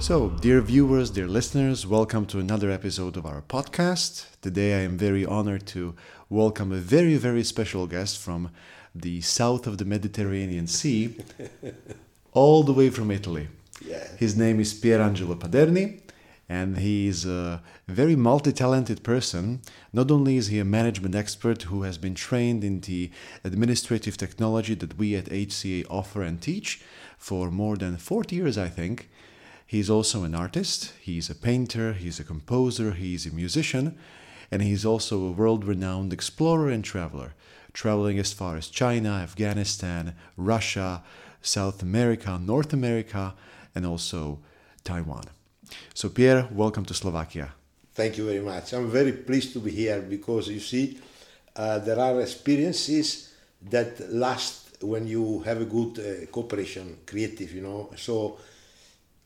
So, dear viewers, dear listeners, welcome to another episode of our podcast. Today I am very honored to welcome a very, very special guest from the south of the Mediterranean Sea, all the way from Italy. Yeah. His name is Pierangelo Paderni, and he is a very multi talented person. Not only is he a management expert who has been trained in the administrative technology that we at HCA offer and teach for more than 40 years, I think. He's also an artist, he's a painter, he's a composer, he's a musician, and he's also a world renowned explorer and traveler, traveling as far as China, Afghanistan, Russia, South America, North America, and also Taiwan. So, Pierre, welcome to Slovakia. Thank you very much. I'm very pleased to be here because you see, uh, there are experiences that last when you have a good uh, cooperation, creative, you know. So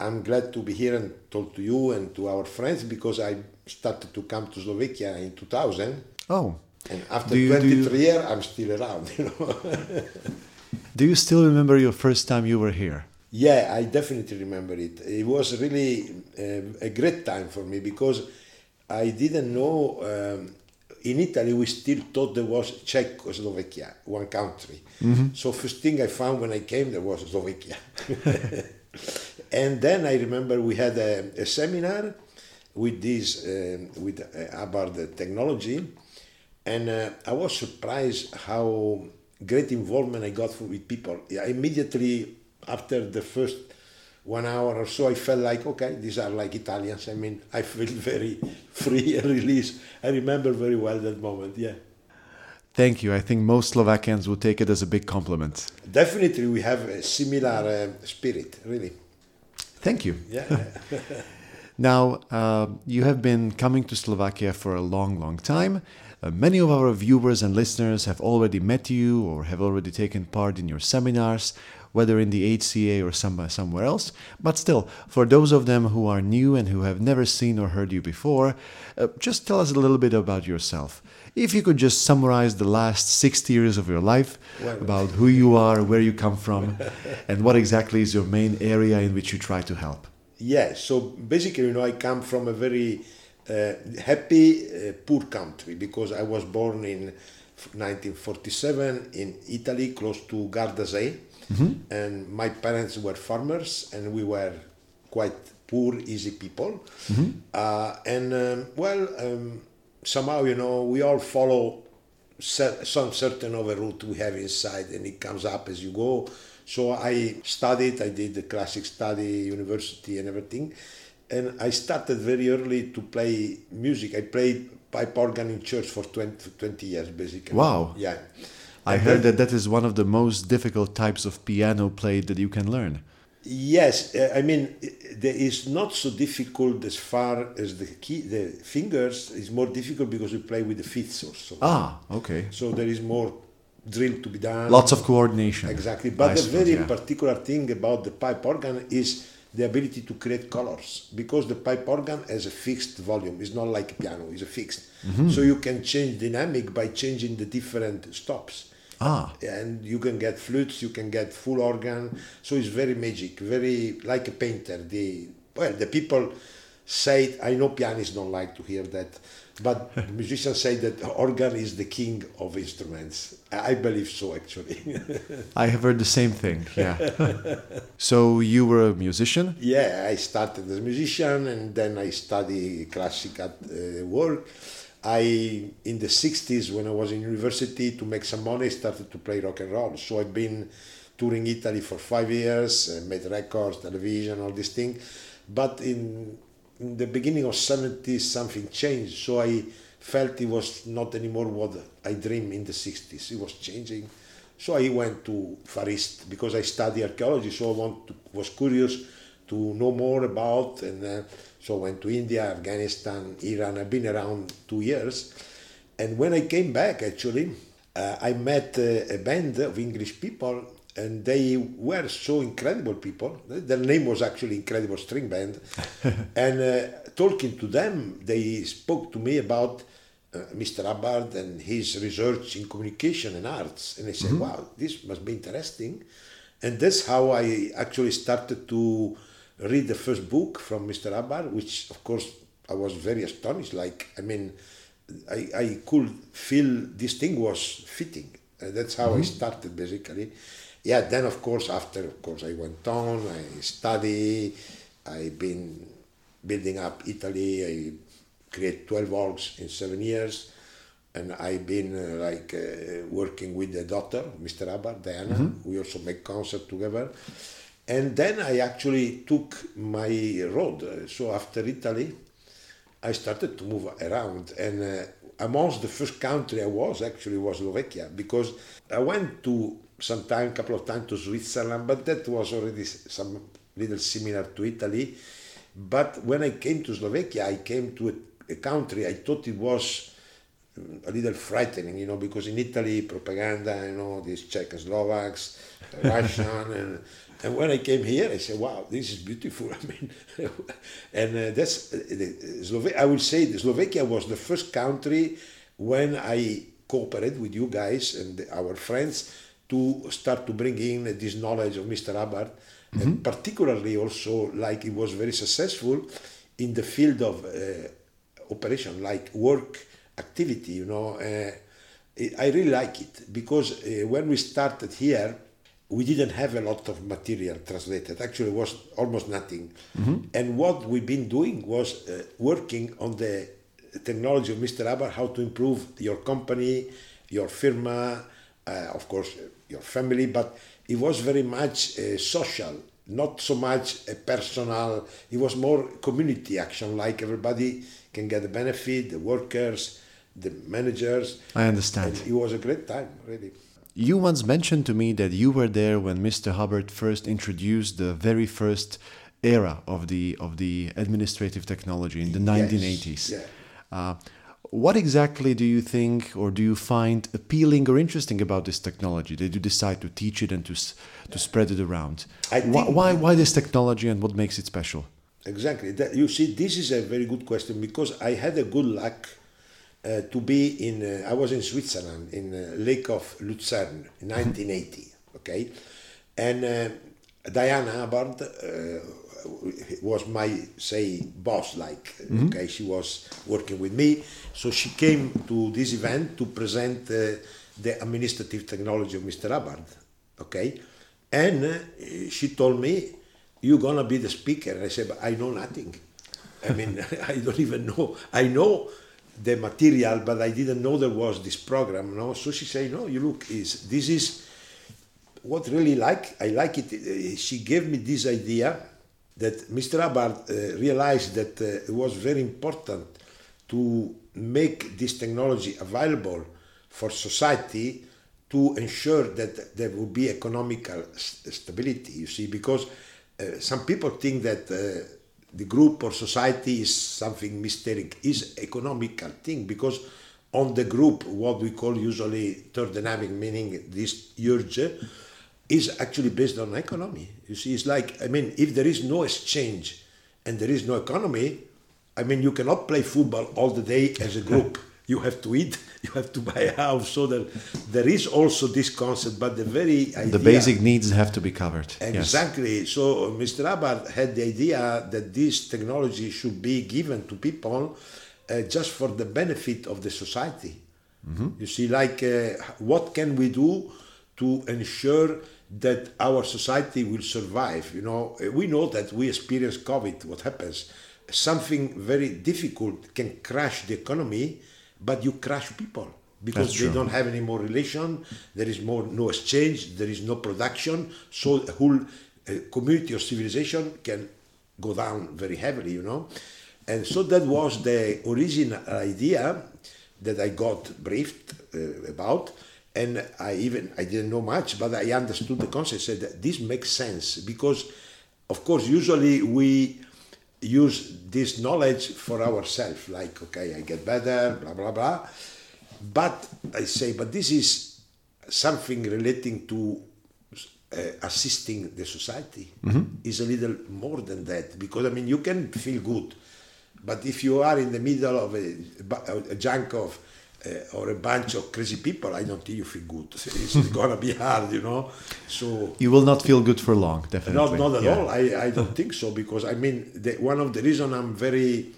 I'm glad to be here and talk to you and to our friends because I started to come to Slovakia in 2000. Oh, And after you- 23 you- years, I'm still around, you know. do you still remember your first time you were here? Yeah, I definitely remember it. It was really um, a great time for me because I didn't know. Um, in Italy, we still thought there was Czechoslovakia, one country. So first thing I found when I came there was Slovakia. and then I remember we had a, a seminar with this um, with uh, about the technology, and uh, I was surprised how great involvement I got with people. Yeah, immediately after the first one hour or so, I felt like, okay, these are like Italians. I mean, I feel very free and released. I remember very well that moment. Yeah, Thank you. I think most Slovakians will take it as a big compliment. definitely we have a similar uh, spirit. Really. Thank you. Yeah. Now, uh, you have been coming to Slovakia for a long, long time. Uh, many of our viewers and listeners have already met you or have already taken part in your seminars, whether in the HCA or some, somewhere else. But still, for those of them who are new and who have never seen or heard you before, uh, just tell us a little bit about yourself. If you could just summarize the last 60 years of your life, about who you are, where you come from, and what exactly is your main area in which you try to help. Yeah, so basically, you know, I come from a very uh, happy, uh, poor country because I was born in 1947 in Italy, close to Gardasee, and my parents were farmers, and we were quite poor, easy people. Uh, and um, well, um, somehow, you know, we all follow some certain of a route we have inside and it comes up as you go. So i studied i did the classic study university and everything. And i started very early to play music. I played pipe organ in church for 20, 20 years basically. Wow. yeah. I And heard that that is one of the most difficult types of piano played that you can learn. Yes, I mean there is not so difficult as far as the key, the fingers is more difficult because we play with the fifths also. Ah, okay. So there is more drill to be done. Lots of coordination. Exactly. But I the suppose, very yeah. particular thing about the pipe organ is the ability to create colors because the pipe organ has a fixed volume. It's not like piano, it's a fixed. Mm-hmm. So you can change dynamic by changing the different stops. Ah, And you can get flutes, you can get full organ. So it's very magic, very like a painter. The well, the people say I know pianists don't like to hear that, but musicians say that organ is the king of instruments. I I believe so actually. I have heard the same thing. Yeah. so you were a musician? Yeah, I started as a musician and then I study classical uh, work. I in the 60s when I was in university to make some money started to play rock and roll. So I've been touring Italy for five years, uh, made records, television, all these things. But in, in the beginning of 70s something changed. So I felt it was not anymore what I dreamed in the 60s. It was changing. So I went to Far East because I study archaeology. So I want to, was curious to know more about, and uh, So I went to India, Afghanistan, Iran. I've been around two years. And when I came back, actually, uh, I met uh, a band of English people, and they were so incredible people. Their name was actually Incredible String Band. and uh, talking to them, they spoke to me about uh, Mr. Hubbard and his research in communication and arts. And I said, wow, this must be interesting. And that's how I actually started to read the first book from Mr. Hubbard, which of course I was very astonished. Like, I mean, I, I could feel this thing was fitting. Uh, that's how I started basically. Yeah, then of course, after of course I went on, I study, I've been building up Italy, I create 12 orgs in seven years. And I've been uh, like uh, working with the daughter, Mr. Hubbard, Diana. We also make concert together. And then I actually took my road. Uh, So after Italy, I started to move around. And uh, amongst the first country I was actually was Slovakia because I went to some time, a couple of times to Switzerland, but that was already some little similar to Italy. But when I came to Slovakia, I came to a, a country I thought it was a little frightening, you know, because in Italy, propaganda, you know, these Czechoslovaks, Russian, and and when I came here, I said, "Wow, this is beautiful." I mean, and uh, that's uh, the Slova- I will say that Slovakia was the first country when I cooperated with you guys and our friends to start to bring in this knowledge of Mr. Hubbard, and particularly also like it was very successful in the field of uh, operation, like work activity. You know, uh, I- really like it because uh, when we started here, we didn't have a lot of material translated. Actually, it was almost nothing. And what we've been doing was uh, working on the technology of Mr. Hubbard, how to improve your company, your firma, uh, of course, your family, but it was very much uh, social, not so much a personal. It was more community action, like everybody can get the benefit, the workers, the managers. I understand. And it was a great time, really. You once mentioned to me that you were there when Mr. Hubbard first introduced the very first era of the of the administrative technology in the 1980s. yeah. Uh, what exactly do you think, or do you find appealing or interesting about this technology? Did you decide to teach it and to to spread it around? I why, think- why why this technology and what makes it special? Exactly. That, you see, this is a very good question because I had a good luck uh, to be in. Uh, I was in Switzerland in uh, Lake of Lucerne in 1980. Okay, and uh, Diana Hubbard uh, was my say boss. Like, okay, she was working with me, so she came to this event to present uh, the administrative technology of Mr. Hubbard. Okay, and she told me you're gonna be the speaker. And I said, but I know nothing. I mean, I don't even know. I know the material, but I didn't know there was this program. No, so she said, no, you look, is this is what really like. I like it. uh, She gave me this idea that Mr. Hubbard uh, realized that uh, it was very important to make this technology available for society to ensure that there will be economical stability. You see, because uh, some people think that uh, the group or society is something mysterious, is economical thing because on the group, what we call usually third dynamic, meaning this urge, is actually based on economy. You see, it's like I mean, if there is no exchange and there is no economy, I mean, you cannot play football all the day as a group. You have to eat, you have to buy a house. So that there is also this concept, but the very idea, The basic needs have to be covered. Yes. Exactly. So Mr. Hubbard had the idea that this technology should be given to people uh, just for the benefit of the society. You see, like, uh, what can we do to ensure that our society will survive? You know, Uh, we know that we experience COVID. What happens? Something very difficult can crash the economy, but you crush people because they don't have any more relation. There is more no exchange. There is no production. So a whole uh, community or civilization can go down very heavily. You know, and so that was the original idea that I got briefed uh, about. And I even I didn't know much, but I understood the concept. Said that this makes sense because, of course, usually we use this knowledge for ourselves. Like, okay, I get better, blah blah blah. But I say, but this is something relating to uh, assisting the society. Is a little more than that because I mean you can feel good, but if you are in the middle of a, a junk of uh, or a bunch of crazy people, I don't think you feel good. It's gonna be hard, you know. So You will not feel good for long, definitely. not, not at Yeah. all. I, I don't think so because I mean the, one of the reason I'm very,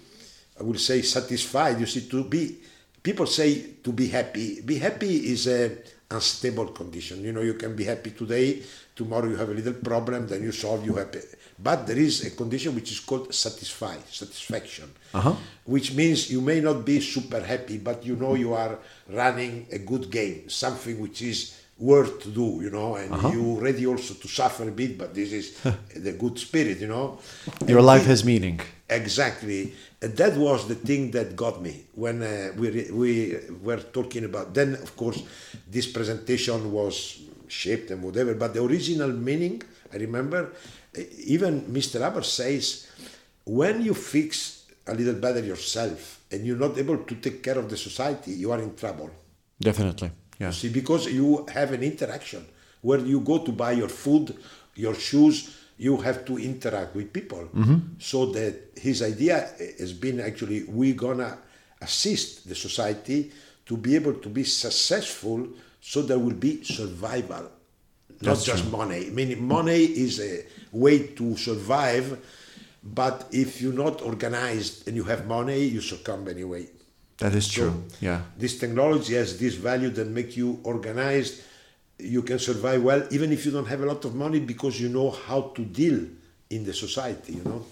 I would say satisfied. You see, to be people say to be happy. Be happy is a unstable condition. You know, you can be happy today. Tomorrow you have a little problem, then you solve. You happy. But there is a condition which is called satisfy, satisfaction, which means you may not be super happy, but you know you are running a good game, something which is worth to do, you know, and you ready also to suffer a bit, but this is the good spirit, you know. Your And life thi- has meaning. Exactly. And that was the thing that got me when uh, we, re- we were talking about. Then, of course, this presentation was shaped and whatever, but the original meaning, I remember, uh, even Mr. Hubbard says, when you fix a little better yourself and you're not able to take care of the society, you are in trouble. Definitely. Yeah. See, because you have an interaction where you go to buy your food, your shoes, you have to interact with people. So that his idea has been actually we're gonna assist the society to be able to be successful, so there will be survival, not just money. I mean, money is a way to survive, but if you're not organized and you have money, you succumb anyway. That is So, true. Yeah. This technology has this value that make you organized. You can survive well, even if you don't have a lot of money, because you know how to deal in the society. You know.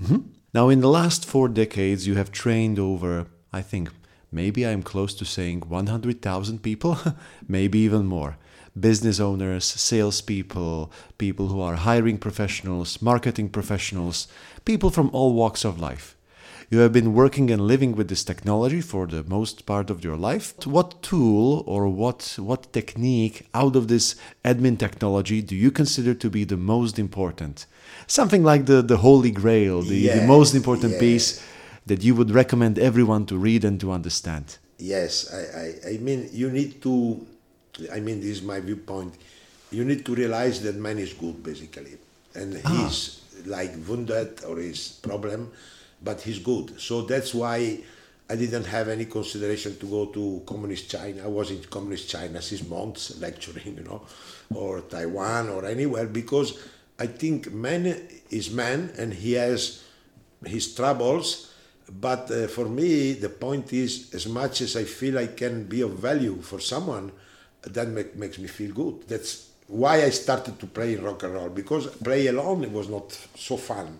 Mm-hmm. Now, in the last four decades, you have trained over, I think, maybe I'm close to saying 100,000 people, maybe even more. Business owners, salespeople, people who are hiring professionals, marketing professionals, people from all walks of life. You have been working and living with this technology for the most part of your life. What tool or what what technique out of this admin technology do you consider to be the most important? Something like the, the holy grail, the, the most important yeah. piece that you would recommend everyone to read and to understand. Yes, I, I, I mean you need to. I mean this is my viewpoint. You need to realize that man is good basically, and he's like wounded or his problem, but he's good. So that's why I didn't have any consideration to go to communist China. I was in communist China six months lecturing, you know, or Taiwan or anywhere because I think man is man and he has his troubles. But uh, for me, the point is, as much as I feel I can be of value for someone, that make, makes me feel good. That's why I started to play rock and roll because play alone it was not so fun.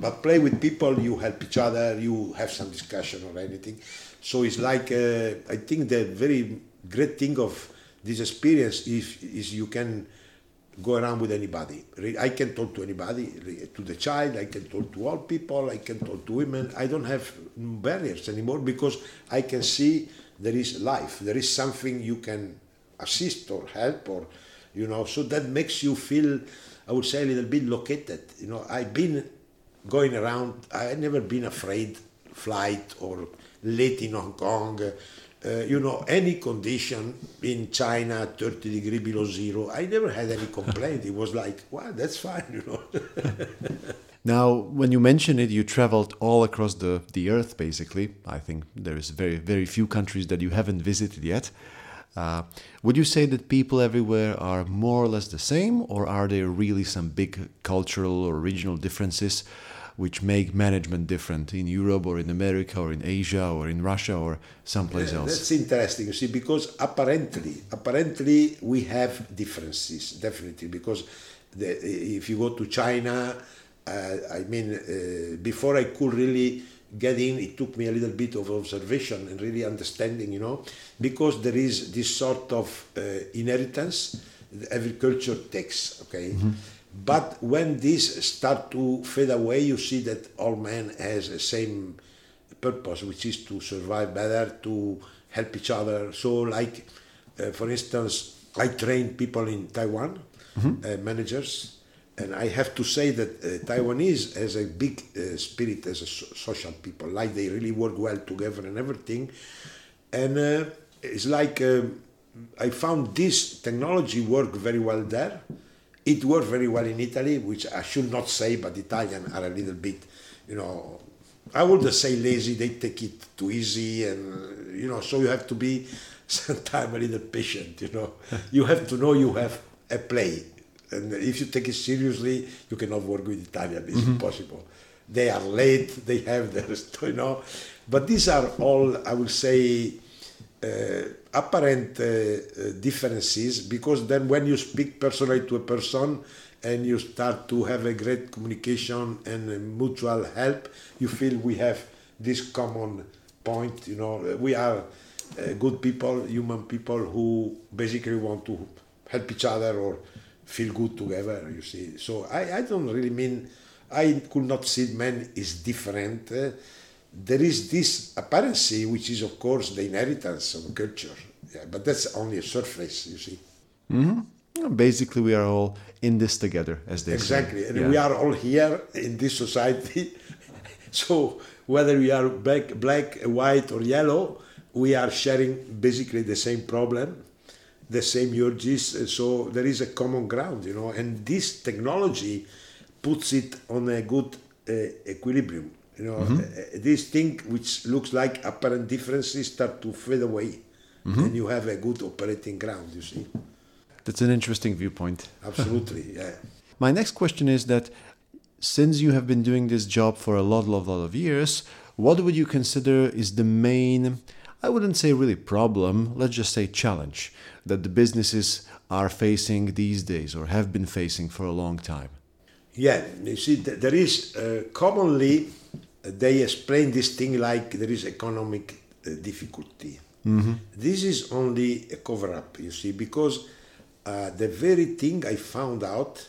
But play with people, you help each other, you have some discussion or anything. So it's like uh, I think the very great thing of this experience is is you can go around with anybody. I can talk to anybody, to the child, I can talk to all people, I can talk to women. I don't have barriers anymore because I can see there is life, there is something you can assist or help or, you know, so that makes you feel, I would say, a little bit located. You know, I've been going around, I've never been afraid flight or late in Hong Kong. Uh, you know, any condition in China, 30 degree below zero, I never had any complaint. it was like, wow, that's fine, you know. Now, when you mention it, you traveled all across the, the earth, basically. I think there is very, very few countries that you haven't visited yet. Uh, would you say that people everywhere are more or less the same, or are there really some big cultural or regional differences which make management different in Europe or in America or in Asia or in Russia or someplace else? That's interesting, you see, because apparently, apparently we have differences, definitely. Because the, if you go to China, uh, I mean, uh, before I could really get in, it took me a little bit of observation and really understanding, you know, because there is this sort of uh, inheritance every culture takes, okay. But when this start to fade away, you see that all man has the same purpose, which is to survive better, to help each other. So, like, uh, for instance, I train people in Taiwan, uh, managers, And I have to say that uh, Taiwanese has a big uh, spirit as a so- social people, like they really work well together and everything. And uh, it's like um, I found this technology work very well there. It worked very well in Italy, which I should not say, but Italian are a little bit, you know, I wouldn't say lazy. They take it too easy, and you know, so you have to be sometimes a little patient. You know, you have to know you have a play, and if you take it seriously, you cannot work with Italian. It's impossible. They are late. They have their, you know, but these are all I will say uh, apparent uh, uh, differences because then when you speak personally to a person and you start to have a great communication and mutual help, you feel we have this common point. You know, we are uh, good people, human people who basically want to help each other or feel good together. You see, so I, I don't really mean I could not see man is different. Uh, there is this apparency, which is of course the inheritance of culture, yeah, but that's only a surface. You see. Basically, we are all in this together, as they Exactly, say. and Yeah. we are all here in this society. so whether we are black, black, white, or yellow, we are sharing basically the same problem, the same urges. uh, So there is a common ground, you know, and this technology puts it on a good uh, equilibrium. You know, uh, this thing which looks like apparent differences start to fade away, and you have a good operating ground. You see, That's an interesting viewpoint. absolutely, yeah. My next question is that since you have been doing this job for a lot, lot, lot of years, what would you consider is the main, I wouldn't say really problem, let's just say challenge that the businesses are facing these days or have been facing for a long time? Yeah, you see, there is uh, commonly uh, they explain this thing like there is economic uh, difficulty. This is only a cover up, you see, because uh, the very thing I found out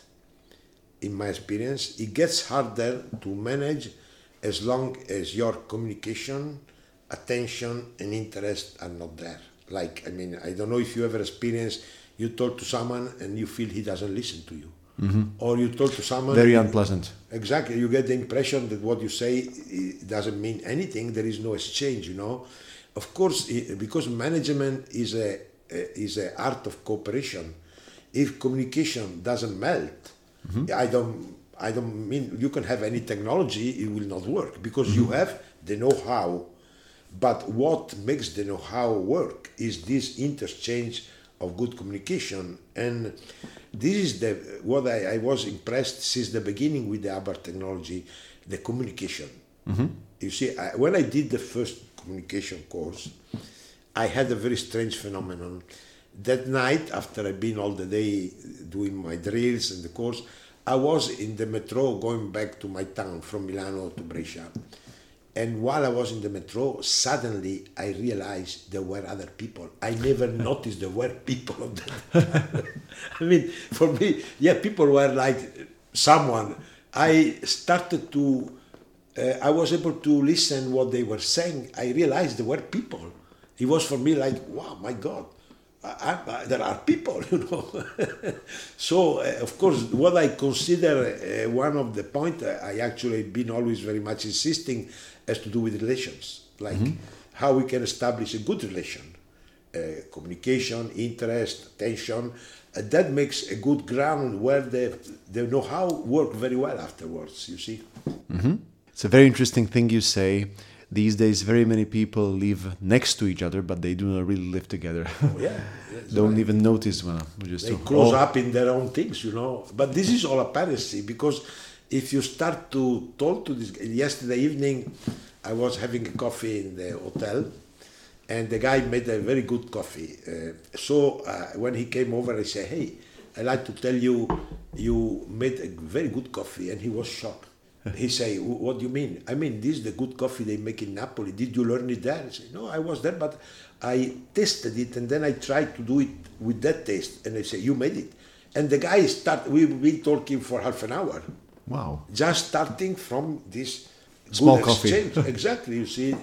in my experience, it gets harder to manage as long as your communication, attention, and interest are not there. Like, I mean, I don't know if you ever experienced you talk to someone and you feel he doesn't listen to you, mm-hmm. or you talk to someone Very unpleasant. Exactly, you get the impression that what you say doesn't mean anything. There is no exchange, you know. Of course, because management is a a- is a art of cooperation. If communication doesn't melt, mm-hmm. I don't I don't mean you can have any technology, it will not work because you mm-hmm. have the know-how. But what makes the know-how work is this interchange of good communication, and this is the what I, I was impressed since the beginning with the Hubbard technology, the communication. Mm-hmm. You see, I, when I did the first communication course, I had a very strange phenomenon. That night, after I'd been all the day doing my drills and the course, I was in the metro going back to my town from Milano to Brescia. And while I was in the metro, suddenly I realized there were other people. I never noticed there were people on that. I mean, for me, yeah, people were like someone. I started to, uh, I was able to listen what they were saying. I realized there were people. It was for me like, wow, my God, I, I, there are people, you know. so, uh, of course, what I consider uh, one of the point uh, I actually been always very much insisting has to do with relations, like how we can establish a good relation, uh, communication, interest, attention. Uh, that makes a good ground where the the know-how work very well afterwards. You see. It's a very interesting thing you say. These days, very many people live next to each other, but they do not really live together. Yeah. Don't right. even notice when we just they close Oh, up in their own things, you know. But this is all apparency because if you start to talk to this, yesterday evening, I was having a coffee in the hotel, and the guy made a very good coffee. Uh, so uh, when he came over, I said, "Hey, I like to tell you, you made a very good coffee," and he was shocked. He say, "Wh- "What do you mean?" I mean, this is the good coffee they make in Napoli. Did you learn it there? I say, "No, I was there, but I tasted it, and then I tried to do it with that taste." And I say, "You made it." And the guy start. We've been talking for half an hour, wow. just starting from this Small coffee. exchange. exactly. You see, uh,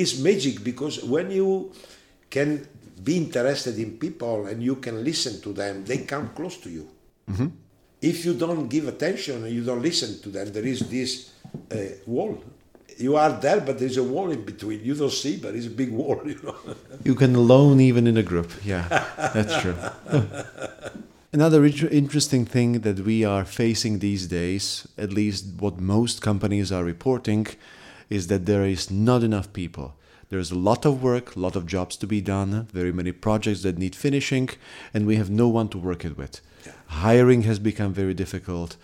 it's magic because when you can be interested in people and you can listen to them, they come close to you. if you don't give attention and you don't listen to them, there is this uh, wall. You are there, but there's a wall in between. You don't see, but it's a big wall. You know. You can alone even in a group. Yeah, that's true. Another interesting thing that we are facing these days, at least what most companies are reporting, is that there is not enough people. There's a lot of work, a lot of jobs to be done, very many projects that need finishing, and we have no one to work it with. Hiring has become very difficult.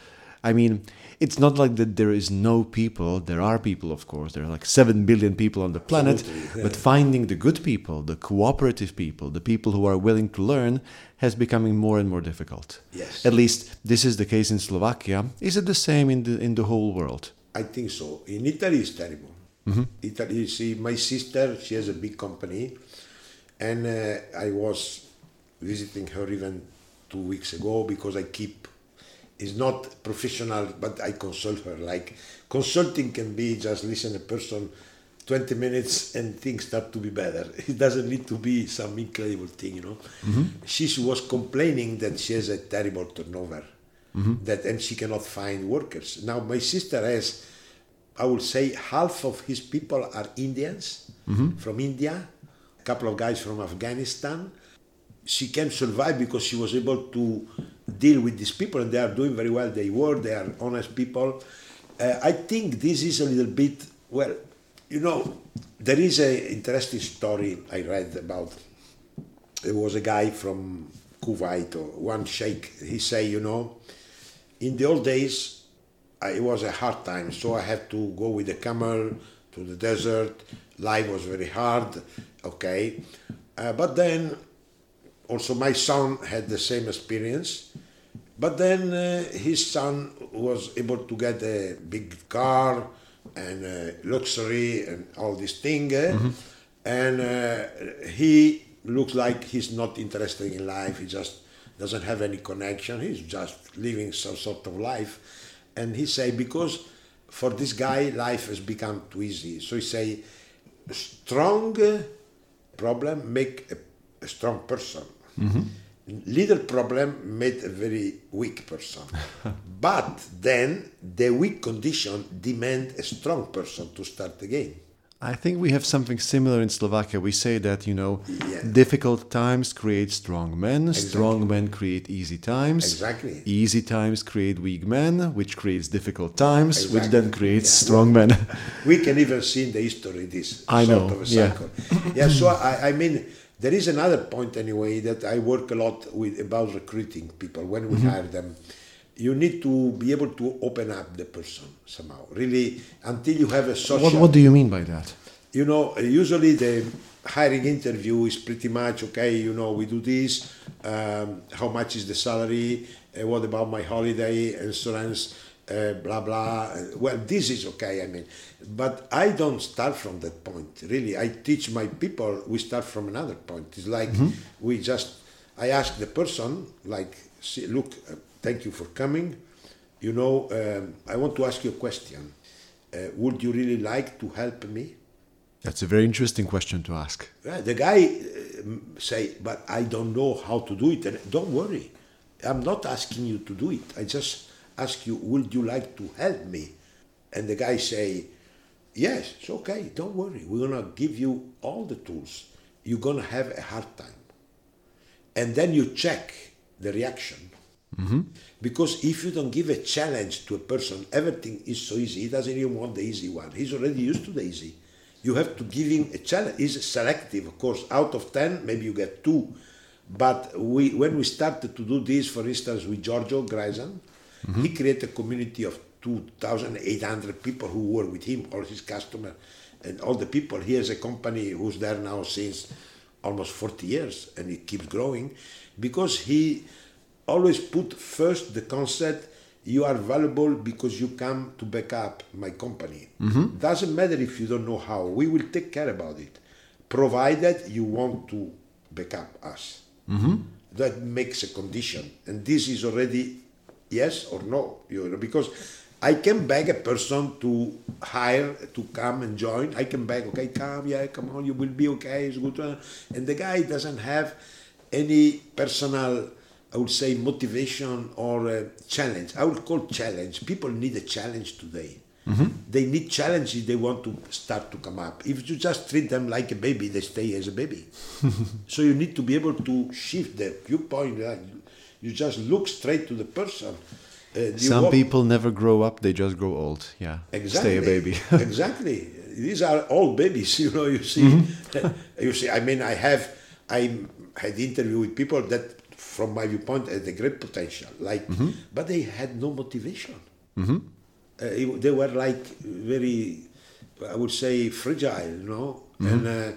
I mean, it's not like that there is no people. There are people, of course. There are like 7 billion people on the planet. Absolutely, But finding the good people, the cooperative people, the people who are willing to learn, has becoming more and more difficult. Yes. At least this is the case in Slovakia. Is it the same in the, in the whole world? I think so. In Italy, it's terrible. Italy, you see, my sister, she has a big company, and uh, I was visiting her even two weeks ago because I keep. It's not professional, but I consult her. Like consulting can be just listen a person 20 minutes and things start to be better. It doesn't need to be some incredible thing, you know. Mm-hmm. She was complaining that she has a terrible turnover, mm-hmm. that and she cannot find workers. Now my sister has, I would say, half of his people are Indians mm-hmm. from India, a couple of guys from Afghanistan. She can survive because she was able to deal with these people, and they are doing very well. They work, they are honest people. Uh, I think this is a little bit well, you know, there is a interesting story I read about. There was a guy from Kuwait or one sheikh. He say, you know, in the old days, I, it was a hard time, so I had to go with a camel to the desert. Life was very hard, okay. Uh, but then, also my son had the same experience. But then uh, his son was able to get a big car and uh, luxury and all this thing, eh? and uh, he looks like he's not interested in life. He just doesn't have any connection. He's just living some sort of life, and he say because for this guy life has become too easy. So he say strong problem make a, a strong person. Mm-hmm. Little problem made a very weak person. but then the weak condition demand a strong person to start again. I think we have something similar in Slovakia. We say that, you know, Yeah. difficult times create strong men, strong men create easy times. Exactly. Easy times create weak men, which creates difficult times, which then creates Yeah. strong men. we can even see in the history this I sort know, of a yeah. Yeah, so I, I mean, there is another point anyway that I work a lot with about recruiting people when we Mm-hmm. hire them. You need to be able to open up the person somehow, really, until you have a social. what, what do you mean by that? you know, usually the hiring interview is pretty much okay. You know, we do this. Um, how much is the salary? Uh, what about my holiday insurance? Uh, blah blah. Well, this is okay. I mean, but I don't start from that point. Really, I teach my people. We start from another point. It's like we just. I ask the person, like, see, look, uh, thank you for coming. You know, um, I want to ask you a question. Uh, would you really like to help me? That's a very interesting question to ask. Yeah, the guy uh, say, but I don't know how to do it. And don't worry, I'm not asking you to do it. I just ask you, would you like to help me? And the guy say, yes, it's okay. Don't worry. We're gonna give you all the tools. You're gonna have a hard time, and then you check the reaction. Mm-hmm. Because if you don't give a challenge to a person, everything is so easy. He doesn't even want the easy one. He's already used to the easy. You have to give him a challenge. He's selective, of course. Out of ten, maybe you get two. But we, when we started to do this, for instance, with Giorgio Grayson, he created a community of 2,800 people who were with him, all his customers, and all the people. He has a company who's there now since almost 40 years, and it keeps growing because he always put first the concept you are valuable because you come to back up my company. Mm-hmm. Doesn't matter if you don't know how, we will take care about it, provided you want to back up us. Mm-hmm. That makes a condition, and this is already yes or no, you know, because I can beg a person to hire to come and join. I can beg, okay, come, yeah, come on, you will be okay, it's good, and the guy doesn't have any personal I would say motivation or challenge. I would call challenge. People need a challenge today. Mm-hmm. They need challenge if they want to start to come up. If you just treat them like a baby, they stay as a baby. so you need to be able to shift the viewpoint. Like you just look straight to the person. Uh, Some walk- people never grow up; they just grow old. Yeah, Exactly. stay a baby. exactly. These are all babies, you know. You see, Mm-hmm. you see. I mean, I have, I had interview with people that, from my viewpoint, had a great potential, like, Mm-hmm. but they had no motivation. Uh, it- they were like very, I would say, fragile, you know. Mm-hmm. And uh,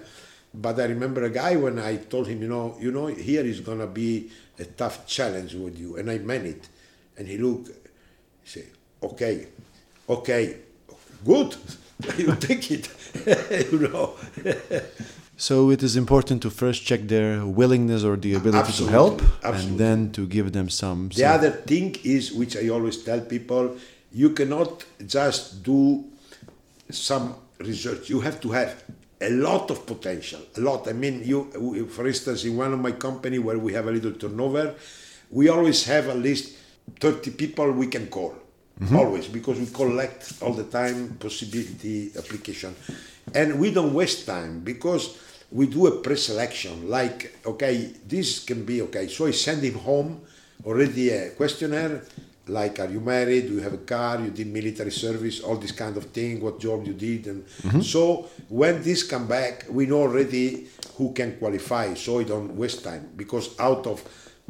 but I remember a guy when I told him, you know, you know, here is gonna be a tough challenge with you, and I meant it. And he looked, he said, okay, okay, good, you take it, you know. So it is important to first check their willingness or the ability Absolutely, to help, absolutely. and then to give them some. The some- other thing is, which I always tell people, you cannot just do some research. You have to have a lot of potential, a lot. I mean, you, for instance, in one of my company where we have a little turnover, we always have at least 30 people we can call. Mm-hmm. Always, because we collect all the time possibility application. And we don't waste time because we do a pre-selection. Like, okay, this can be okay. So I send him home already a questionnaire like are you married? Do you have a car? You did military service all this kind of thing what job you did and mm-hmm. so when this come back we know already who can qualify so we don't waste time because out of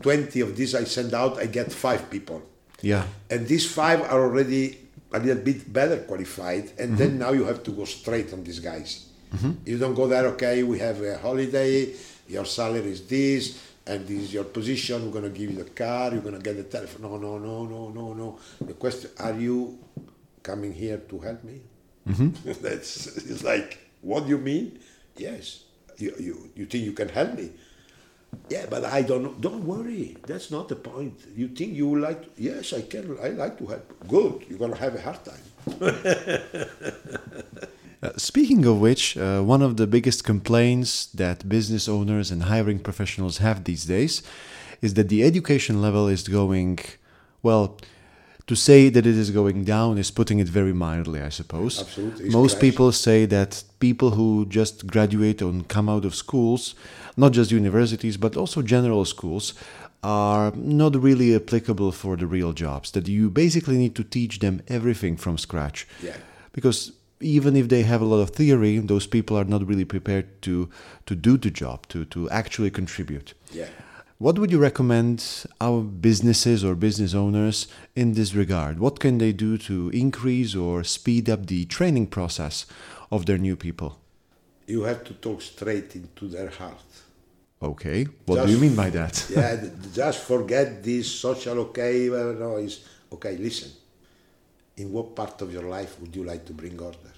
20 of these i send out i get five people. Yeah, and these five are already a little bit better qualified and mm-hmm. then now you have to go straight on these guys. Mm-hmm. You don't go there okay we have a holiday your salary is this and this is your position we're going to give you the car you're going to get the telephone no no no no no no the question are you coming here to help me mm-hmm. that's it's like what do you mean yes you, you, you think you can help me yeah, but I don't know. Don't worry. That's not the point. You think you would like? To, yes, I can. I like to help. Good. You're gonna have a hard time. Uh, speaking of which, uh, one of the biggest complaints that business owners and hiring professionals have these days is that the education level is going, well, to say that it is going down is putting it very mildly, I suppose. Absolutely, it's Most people say that people who just graduate and come out of schools, not just universities, but also general schools, are not really applicable for the real jobs. That you basically need to teach them everything from scratch Yeah. because even if they have a lot of theory, those people are not really prepared to to do the job, to to actually contribute. Yeah. What would you recommend our businesses or business owners in this regard? What can they do to increase or speed up the training process of their new people? You have to talk straight into their heart. Okay, what do you mean by that? yeah. Just forget this social okay. Well, no, it's okay. Listen. In what part of your life would you like to bring order?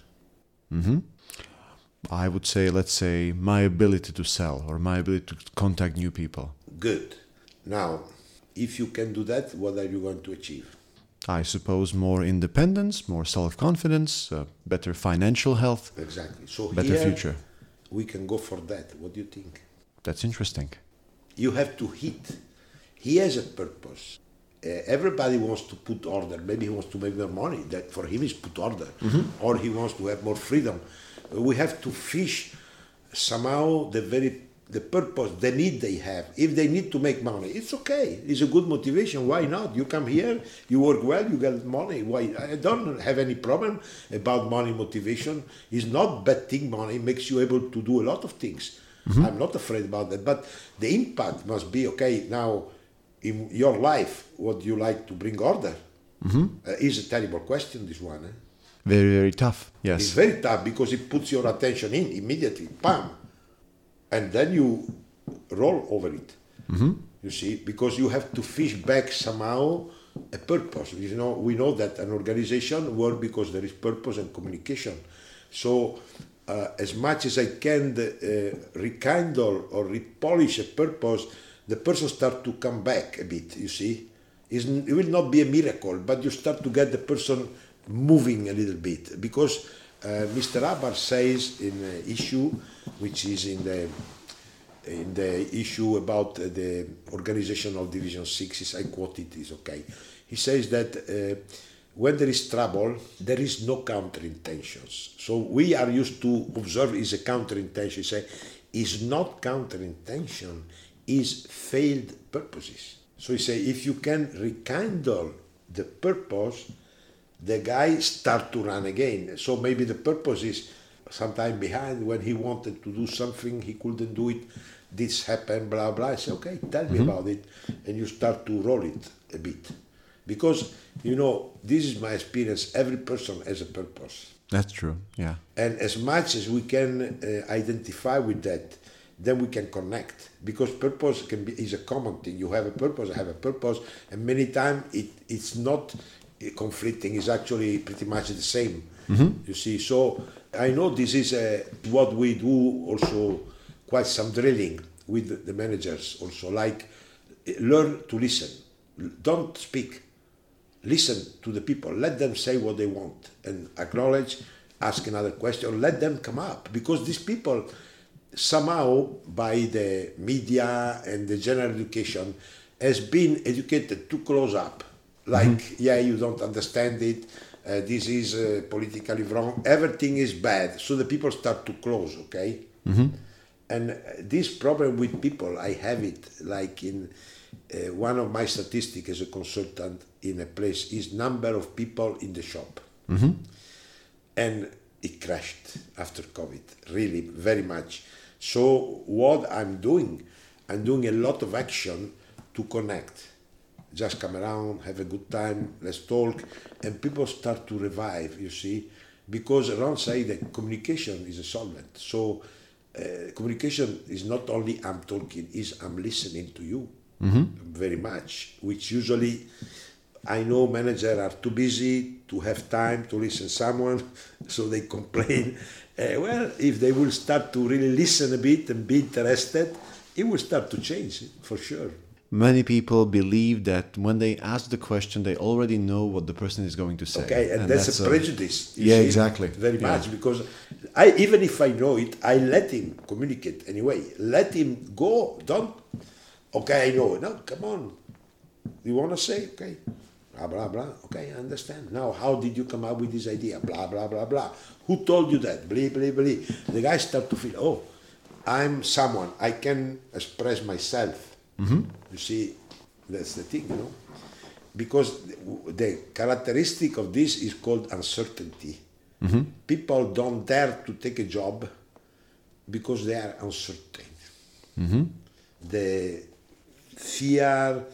I would say, let's say, my ability to sell or my ability to contact new people. Good. Now, if you can do that, what are you going to achieve? I suppose more independence, more self confidence, uh, better financial health, Exactly. So better here future. we can go for that. What do you think? That's interesting. you have to hit. He has a purpose. Uh, everybody wants to put order. Maybe he wants to make more money. That for him is put order, or he wants to have more freedom. We have to fish somehow the very the purpose, the need they have. If they need to make money, it's okay. It's a good motivation. Why not? You come here, you work well, you get money. Why? I don't have any problem about money motivation. It's not bad thing. Money makes you able to do a lot of things. I'm not afraid about that. But the impact must be okay. Now, in your life, what do you like to bring order? Uh, is a terrible question. This one. Eh? Very, very tough. Yes. It's very tough because it puts your attention in immediately, bam, and then you roll over it. You see, because you have to fish back somehow a purpose. You know, we know that an organization works because there is purpose and communication. So, uh, as much as I can uh, rekindle or repolish a purpose, the person start to come back a bit. You see, It's, it will not be a miracle, but you start to get the person moving a little bit because uh, Mr. Hubbard says in issue, which is in the in the issue about the organization of Division 6, I quote it, is okay. He says that uh, when there is trouble, there is no counter intentions. So we are used to observe is a counter intention. Say, is not counter intention, is failed purposes. So he say, if you can rekindle the purpose, the guy start to run again. So maybe the purpose is sometime behind when he wanted to do something, he couldn't do it. This happened, blah blah. I say, okay, tell me about it, and you start to roll it a bit, because you know this is my experience. Every person has a purpose, That's true. Yeah. and as much as we can uh, identify with that, then we can connect. Because purpose can be is a common thing. You have a purpose, I have a purpose, and many times it it's not uh, conflicting. It's actually pretty much the same. You see, so I know this is uh, what we do also quite some drilling with the managers also like uh, learn to listen don't speak listen to the people let them say what they want and acknowledge ask another question let them come up because these people somehow by the media and the general education has been educated to close up. Like yeah you don't understand it uh, this is uh, politically wrong. Everything is bad. So the people start to close okay? And uh, this problem with people i have it like in uh, one of my statistics as a consultant in a place is number of people in the shop. And it crashed after covid really very much so what i'm doing i'm doing a lot of action to connect. Just come around have a good time let's talk and people start to revive you see because around say that communication is a solvent. So uh, communication is not only i'm talking is i'm listening to you very much which usually I know managers are too busy to have time to listen someone, so they complain. Uh, well, if they will start to really listen a bit and be interested, it will start to change for sure. Many people believe that when they ask the question, they already know what the person is going to say. Okay, and, that's, a prejudice. you yeah, exactly. Very Yeah. much because I even if I know it, I let him communicate anyway. Let him go. Don't. Okay, I know. No, come on. You want to say okay? Blah blah blah. Okay, I understand. Now, how did you come up with this idea? Blah blah blah blah. Who told you that? Blah blah blah. The guy start to feel. Oh, I'm someone. I can express myself. Mm-hmm. You see, that's the thing, you know. Because the- the characteristic of this is called uncertainty. Mm-hmm. People don't dare to take a job because they are uncertain. Mm-hmm. The fear,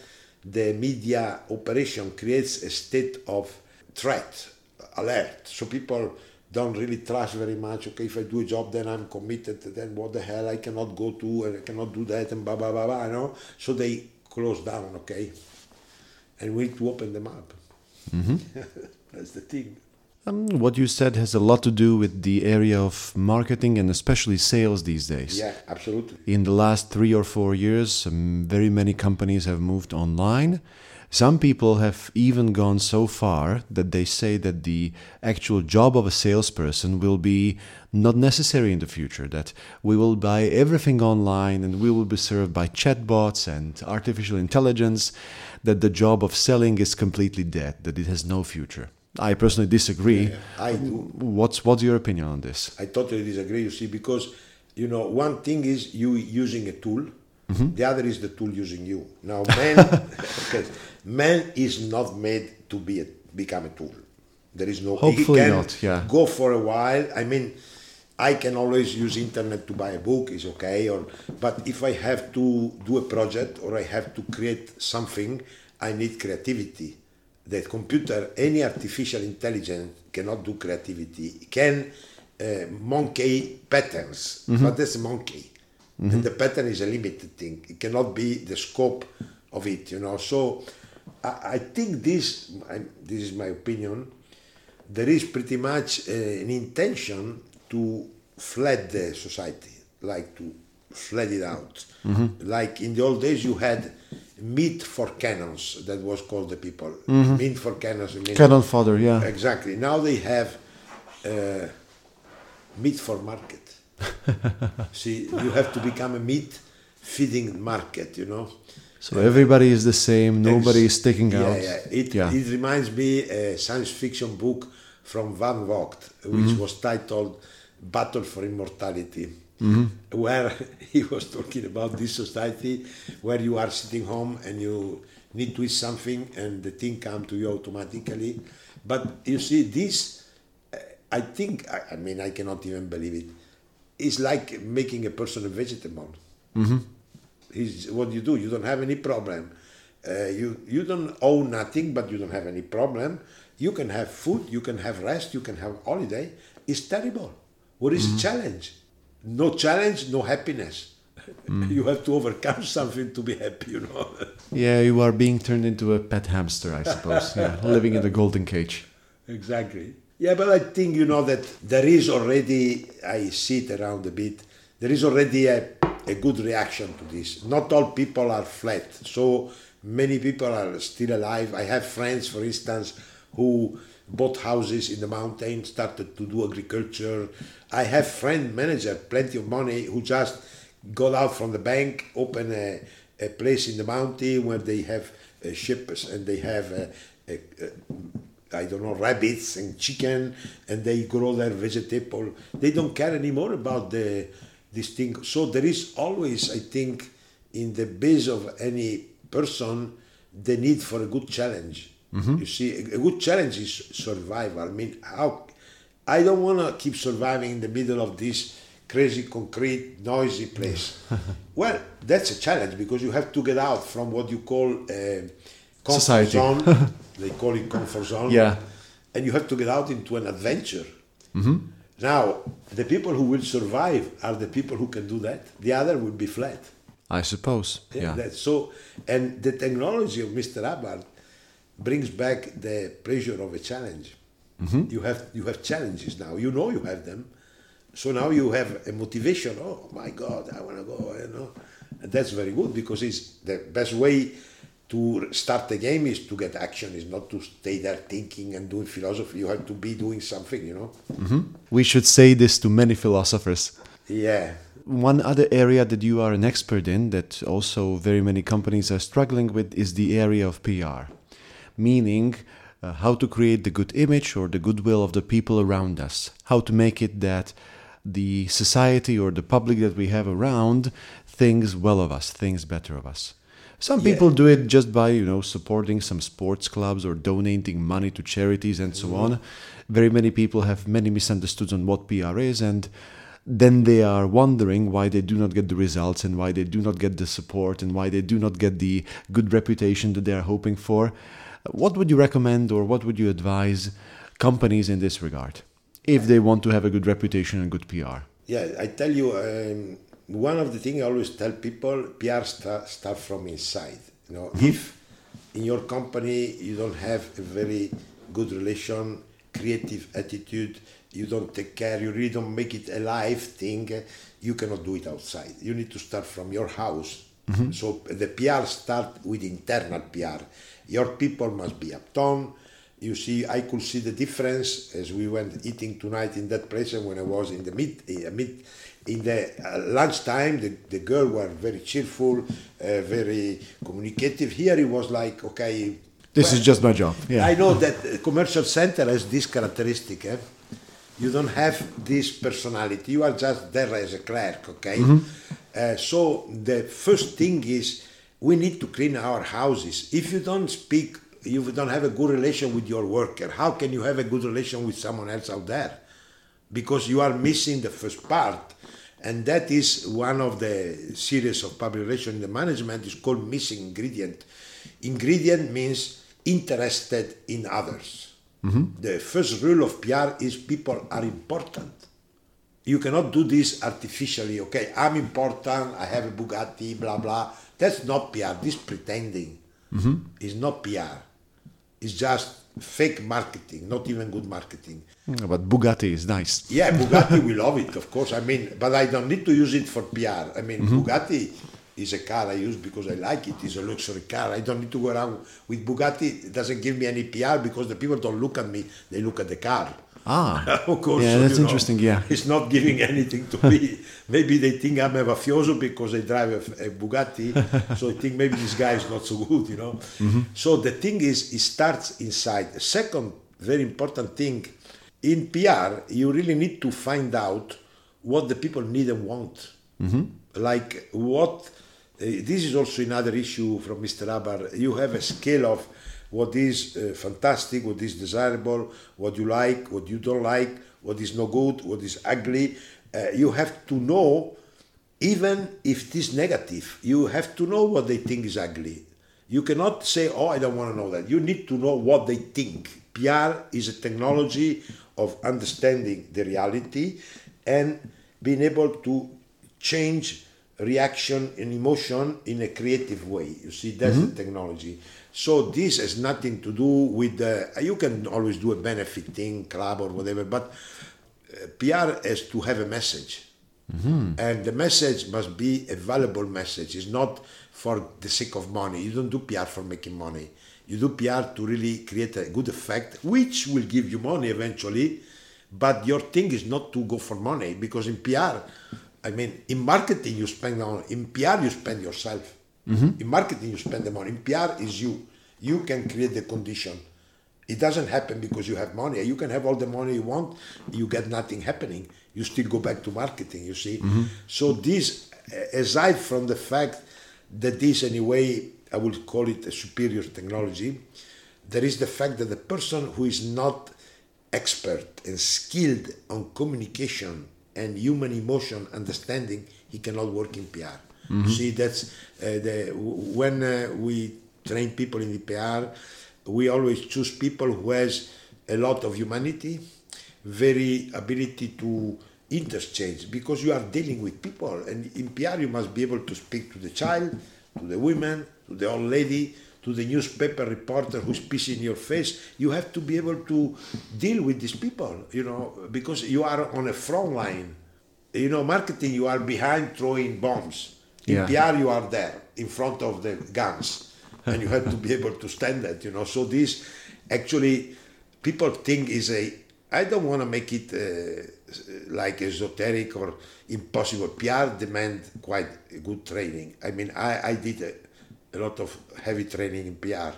the media operation creates a state of threat, alert. So people don't really trust very much. Okay, if I do a job, then I'm committed. Then what the hell? I cannot go to and I cannot do that and blah blah blah blah. You know. So they close down. Okay, and we need to open them up. Mm-hmm. That's the thing. Um, what you said has a lot to do with the area of marketing and especially sales these days. Yeah, absolutely. In the last three or four years, um, very many companies have moved online. Some people have even gone so far that they say that the actual job of a salesperson will be not necessary in the future, that we will buy everything online and we will be served by chatbots and artificial intelligence, that the job of selling is completely dead, that it has no future. I personally disagree. I do. What's, what's your opinion on this? I totally disagree. You see, because you know, one thing is you using a tool, mm-hmm. the other is the tool using you. Now, man, okay, man is not made to be a, become a tool. There is no. he Hopefully can not, yeah. Go for a while. I mean, I can always use internet to buy a book. Is okay. Or but if I have to do a project or I have to create something, I need creativity. That computer, any artificial intelligence cannot do creativity. It can uh, monkey patterns, but that's a monkey. And the pattern is a limited thing. It cannot be the scope of it, you know. So I, I think this, I, this is my opinion, there is pretty much uh, an intention to flood the society, like to flood it out. Like in the old days, you had meat for cannons, that was called the people. Meat for cannons. I mean- Cannon fodder, yeah. Exactly. Now they have uh, meat for market. See, you have to become a meat feeding market, you know. So everybody is the same. Nobody is sticking yeah, out. Yeah, it, Yeah. it reminds me a science fiction book from Van Vogt, which Mm-hmm. was titled Battle for Immortality, Mm-hmm. where he was talking about this society where you are sitting home and you need to eat something and the thing come to you automatically. But you see, this, uh, I think, I, I mean, I cannot even believe it. It's like making a person a vegetable is what you do. You don't have any problem. Uh, you you don't own nothing, but you don't have any problem. You can have food, you can have rest, you can have holiday. It's terrible. What is the challenge? No challenge, no happiness. you have to overcome something to be happy. You know. Yeah, you are being turned into a pet hamster, I suppose. yeah, living in the golden cage. Exactly. Yeah, but I think you know that there is already. I see it around a bit. There is already a, a good reaction to this. Not all people are flat. So many people are still alive. I have friends, for instance, who bought houses in the mountains, started to do agriculture. I have friend manager, plenty of money, who just got out from the bank, open a, a place in the mountain where they have uh, ships and they have uh, I don't know, rabbits and chicken, and they grow their vegetable. They don't care anymore about the this thing. So there is always, I think, in the base of any person, the need for a good challenge. You see, a, a good challenge is survival. I mean, how? I don't want to keep surviving in the middle of this crazy, concrete, noisy place. well, that's a challenge because you have to get out from what you call uh, comfort Society. zone. they call it comfort zone. Yeah. And you have to get out into an adventure. Now, the people who will survive are the people who can do that. The other will be flat. I suppose. Yeah, Yeah. So, and the technology of Mr. Hubbard brings back the pleasure of a challenge. Mm-hmm. You have you have challenges now. You know you have them, so now you have a motivation. Oh my God, I want to go. You know, and that's very good because it's the best way to start the game is to get action. Is not to stay there thinking and doing philosophy. You have to be doing something. You know. Mm-hmm. We should say this to many philosophers. Yeah. One other area that you are an expert in that also very many companies are struggling with is the area of PR, meaning uh, how to create the good image or the goodwill of the people around us, how to make it that the society or the public that we have around thinks well of us, thinks better of us. Some Yeah. people do it just by, you know, supporting some sports clubs or donating money to charities and so on. Very many people have many misunderstoods on what PR is and then they are wondering why they do not get the results and why they do not get the support and why they do not get the good reputation that they are hoping for. What would you recommend or what would you advise companies in this regard if they want to have a good reputation and good PR? Yeah, I tell you, um, one of the things I always tell people, PR start, start from inside. You know, if in your company you don't have a very good relation, creative attitude, you don't take care, you really don't make it a live thing, you cannot do it outside. You need to start from your house. So the PR start with internal PR. Your people must be uptone. You see, I could see the difference as we went eating tonight in that place and when I was in the mid, uh, mid in the uh, lunchtime, the, the girl were very cheerful, uh, very communicative. Here it was like, okay. This well, is just my job. Yeah. I know that commercial center has this characteristic. Eh? You don't have this personality. You are just there as a clerk, okay? Uh, so the first thing is we need to clean our houses. If you don't speak, you don't have a good relation with your worker, how can you have a good relation with someone else out there? Because you are missing the first part. And that is one of the series of public relations in the management is called missing ingredient. Ingredient means interested in others. Mm-hmm. The first rule of PR is people are important. You cannot do this artificially. Okay, I'm important. I have a Bugatti. Blah blah. That's not PR. This pretending mm-hmm. is not PR. It's just fake marketing, not even good marketing. But Bugatti is nice. Yeah, Bugatti, we love it, of course. I mean, but I don't need to use it for PR. I mean, mm-hmm. Bugatti is a car I use because I like it. It's a luxury car. I don't need to go around with Bugatti. It doesn't give me any PR because the people don't look at me; they look at the car. Ah, of course. Yeah, that's you know, interesting, yeah. it's not giving anything to me. maybe they think I'm a mafioso because I drive a, a Bugatti. so I think maybe this guy is not so good, you know. Mm-hmm. So the thing is, it starts inside. The second very important thing in PR, you really need to find out what the people need and want. Mm-hmm. Like what. Uh, this is also another issue from Mr. Hubbard. You have a scale of what is uh, fantastic, what is desirable, what you like, what you don't like, what is no good, what is ugly. Uh, you have to know, even if it is negative, you have to know what they think is ugly. You cannot say, oh, I don't want to know that. You need to know what they think. PR is a technology of understanding the reality and being able to change reaction and emotion in a creative way. You see, that's the mhm. technology. So this has nothing to do with the. Uh, you can always do a benefit thing, club or whatever, but uh, PR has to have a message, mm-hmm. and the message must be a valuable message. It's not for the sake of money. You don't do PR for making money. You do PR to really create a good effect, which will give you money eventually. But your thing is not to go for money because in PR, I mean, in marketing you spend on in PR you spend yourself. In marketing you spend the money. In PR mm-hmm. is you. You can create the condition. It doesn't happen because you have money. You can have all the money you want, you get nothing happening. You still go back to marketing, you see. Mm-hmm. So this, aside from the fact that this anyway, I would call it a superior technology, there is the fact that the person who is not expert and skilled on communication and human emotion understanding, he cannot work in PR. See, that's uh, the when uh, we train people in the PR, we always choose people who has a lot of humanity, very ability to interchange because you are dealing with people and in PR you must be able to speak to the child, to the women, to the old lady, to the newspaper reporter who's pissing your face. You have to be able to deal with these people, you know, because you are on a front line. You know, marketing you are behind throwing bombs. In Yeah. PR you are there in front of the guns and you have to be able to stand that you know so this actually people think is a i don't want to make it uh, like esoteric or impossible pr demand quite good training i mean i, I did a, a lot of heavy training in pr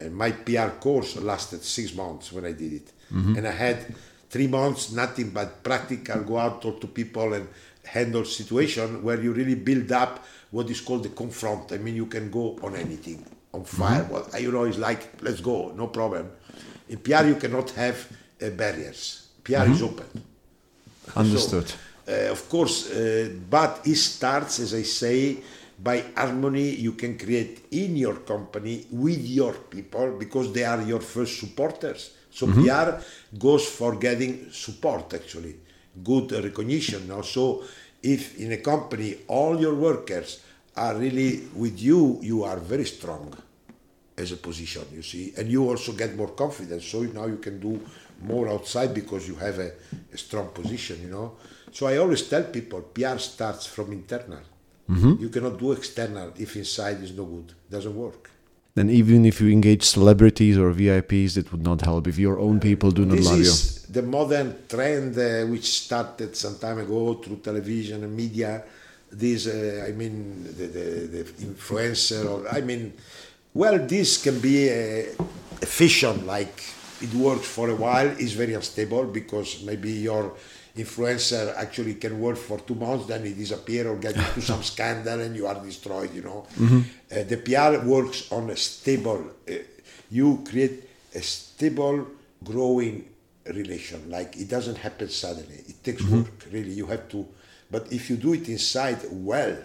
and my pr course lasted six months when i did it and i had three months nothing but practical go out talk to people and handle situation where you really build up what is called the confront. I mean, you can go on anything, on fire. Well, you know, it's like let's go, no problem. In PR, you cannot have uh, barriers. PR is open. Understood. So, uh, of course, uh, but it starts, as I say, by harmony you can create in your company with your people because they are your first supporters. So mm-hmm. PR goes for getting support actually, good recognition. Also, if in a company all your workers are really with you, you are very strong as a position, you see, and you also get more confidence. So now you can do more outside because you have a, a strong position, you know. So I always tell people PR starts from internal. You cannot do external if inside is no good. Doesn't work. Then even if you engage celebrities or VIPs, it would not help if your own people do not this love you. is the modern trend uh, which started some time ago through television and media. This, uh, I mean, the, the, the influencer, or I mean, well, this can be a fission, like it works for a while, is very unstable because maybe your influencer actually can work for two months, then it disappear or get into some scandal and you are destroyed, you know. Uh, the PR works on a stable, uh, you create a stable, growing relation. Like it doesn't happen suddenly. It takes work, really. You have to, but if you do it inside well,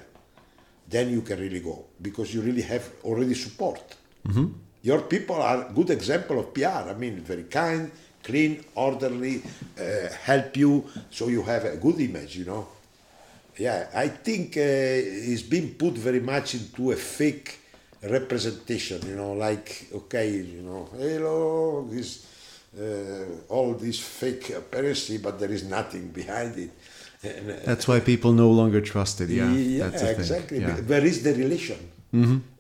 then you can really go because you really have already support. Your people are good example of PR. I mean, very kind, clean, orderly, uh, help you, so you have a good image. You know. Yeah, I think uh, it's been put very much into a fake representation. You know, like okay, you know, hello, this uh, all this fake appearance, but there is nothing behind it. And, uh, That's why people no longer trust it. Yeah, yeah, that's exactly. Yeah. Where is the relation?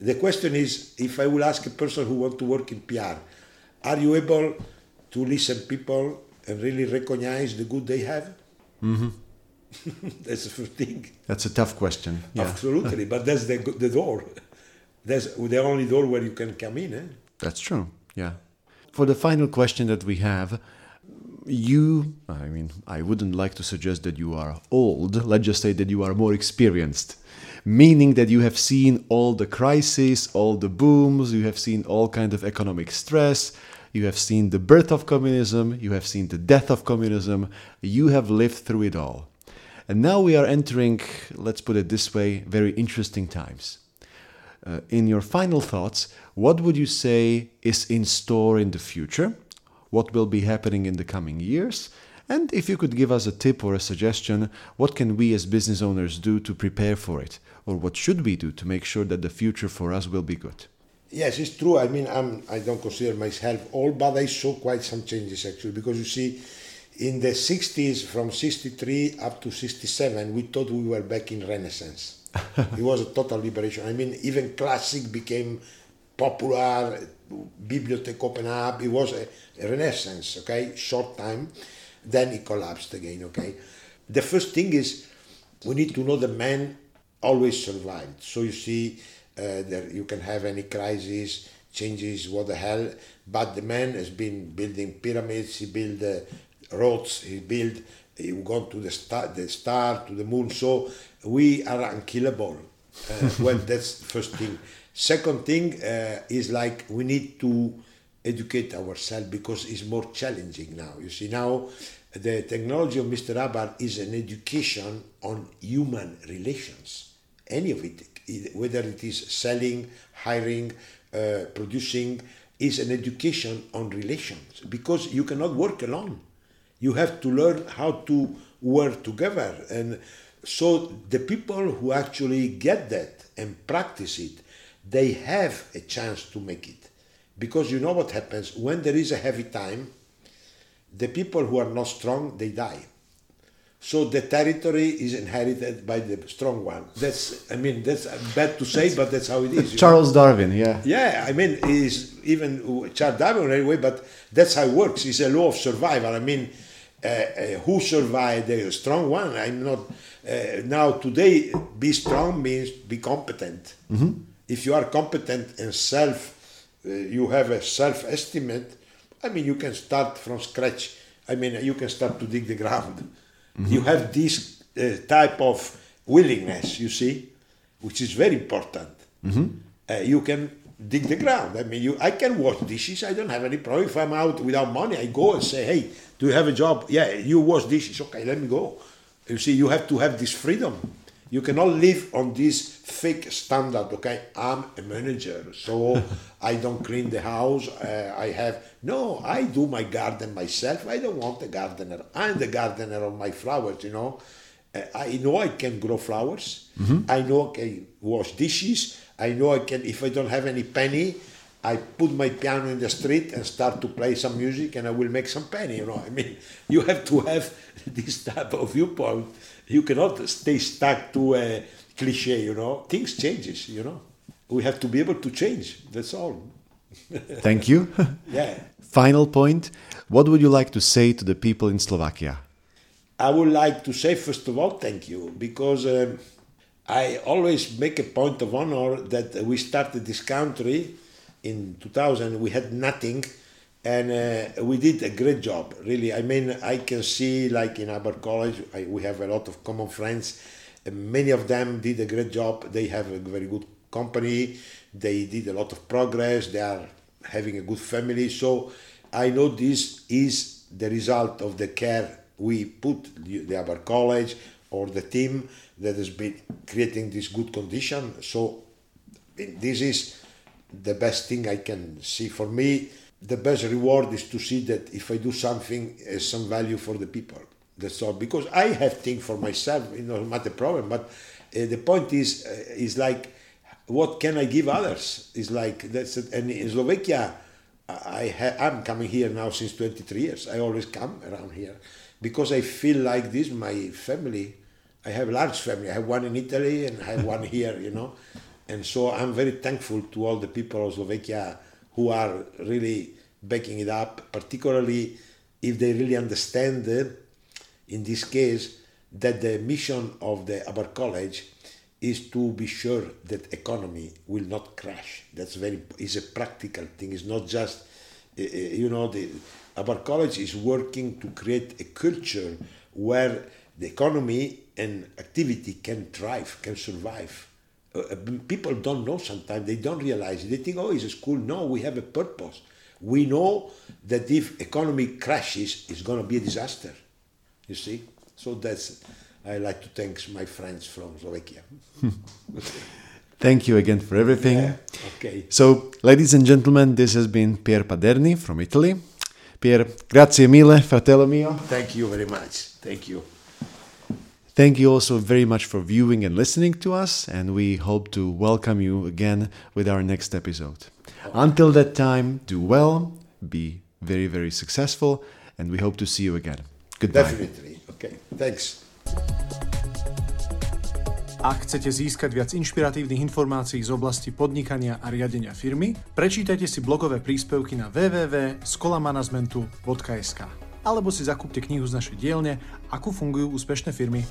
The question is, if I will ask a person who want to work in PR, are you able to listen people and really recognize the good they have? Mm-hmm. that's the first thing. That's a tough question. Yeah. Absolutely, but that's the, the door. That's the only door where you can come in. Eh? That's true. Yeah. For the final question that we have, you, I mean, I wouldn't like to suggest that you are old. Let's just say that you are more experienced, meaning that you have seen all the crises, all the booms, you have seen all kind of economic stress, you have seen the birth of communism, you have seen the death of communism, you have lived through it all. And now we are entering, let's put it this way, very interesting times. Uh, in your final thoughts, what would you say is in store in the future? What will be happening in the coming years? And if you could give us a tip or a suggestion, what can we as business owners do to prepare for it? Or what should we do to make sure that the future for us will be good? Yes, it's true. I mean, I'm, I don't consider myself old, but I saw quite some changes actually because you see, in the 60s, from 63 up to 67, we thought we were back in Renaissance. it was a total liberation. I mean, even classic became popular, bibliothèque open up. It was a, a renaissance, okay, short time. Then it collapsed again, okay. The first thing is we need to know the man always survived. So you see, that you can have any crisis, changes, what the hell, but the man has been building pyramids, he built uh, roads, he built, he gone to the star, the star, to the moon. So we are unkillable. Uh, well, that's the first thing. Second thing uh, is like we need to educate ourselves because it's more challenging now. You see, now the technology of Mr. Hubbard is an education on human relations. Any of it, whether it is selling, hiring, uh, producing, is an education on relations because you cannot work alone. You have to learn how to work together. And so the people who actually get that and practice it, they have a chance to make it. Because you know what happens when there is a heavy time, the people who are not strong, they die. So the territory is inherited by the strong one. That's, I mean, that's bad to say, but that's how it is. Charles know? Darwin, yeah. Yeah, I mean, is even Charles Darwin anyway, but that's how it works. It's a law of survival. I mean, uh, uh, who survived the strong one? I'm not. Uh, now today, be strong means be competent. Mm-hmm. If you are competent and self, uh, you have a self-estimate. I mean, you can start from scratch. I mean, you can start to dig the ground. Mm-hmm. You have this uh, type of willingness, you see, which is very important. Mm-hmm. Uh, you can dig the ground. I mean, you, I can wash dishes. I don't have any problem. If I'm out without money, I go and say, "Hey, do you have a job? Yeah, you wash dishes. Okay, let me go." You see, you have to have this freedom. You cannot live on this fake standard. Okay, I'm a manager, so I don't clean the house. Uh, I have no. I do my garden myself. I don't want a gardener. I'm the gardener of my flowers. You know. Uh, I know I can grow flowers. Mm-hmm. I know I can wash dishes. I know I can, if I don't have any penny, I put my piano in the street and start to play some music and I will make some penny, you know. I mean, you have to have this type of viewpoint. You cannot stay stuck to a cliche, you know. Things changes, you know. We have to be able to change. That's all. Thank you. yeah. Final point. What would you like to say to the people in Slovakia? I would like to say, first of all, thank you, because um, I always make a point of honor that we started this country in 2000. We had nothing, and uh, we did a great job. Really, I mean, I can see like in our college, I, we have a lot of common friends. many of them did a great job. They have a very good company. They did a lot of progress. They are having a good family. So I know this is the result of the care we put the our college or the team that has been creating this good condition. So this is the best thing I can see for me. The best reward is to see that if I do something, has some value for the people. That's all. Because I have things for myself, you know, not a problem. But uh, the point is, uh, is like, what can I give others? Is like that's and in Slovakia, I ha- I'm coming here now since 23 years. I always come around here because I feel like this my family I have a large family. I have one in Italy and I have one here, you know. And so I'm very thankful to all the people of Slovakia who are really backing it up, particularly if they really understand, uh, in this case, that the mission of the our college is to be sure that economy will not crash. That's very is a practical thing. It's not just uh, uh, you know the our college is working to create a culture where the economy and activity can thrive, can survive. People don't know sometimes, they don't realize it. They think, oh, it's a school. No, we have a purpose. We know that if economy crashes, it's going to be a disaster. You see? So that's, I like to thank my friends from Slovakia. Thank you again for everything. Yeah, okay. So, ladies and gentlemen, this has been Pier Paderni from Italy. Pier, grazie mille, fratello mio. Thank you very much. Thank you. Thank you also very much for viewing and listening to us, and we hope to welcome you again with our next episode. Until that time, do well, be very, very successful, and we hope to see you again. Goodbye. Definitely. Okay. Thanks. Ak chcete získať viac inšpiratívnych informácií z oblasti podnikania a riadenia firmy, prečítajte si blogové príspevky na www.skolamanagementu.sk alebo si zakúpte knihu z našej dielne Ako fungujú úspešné firmy.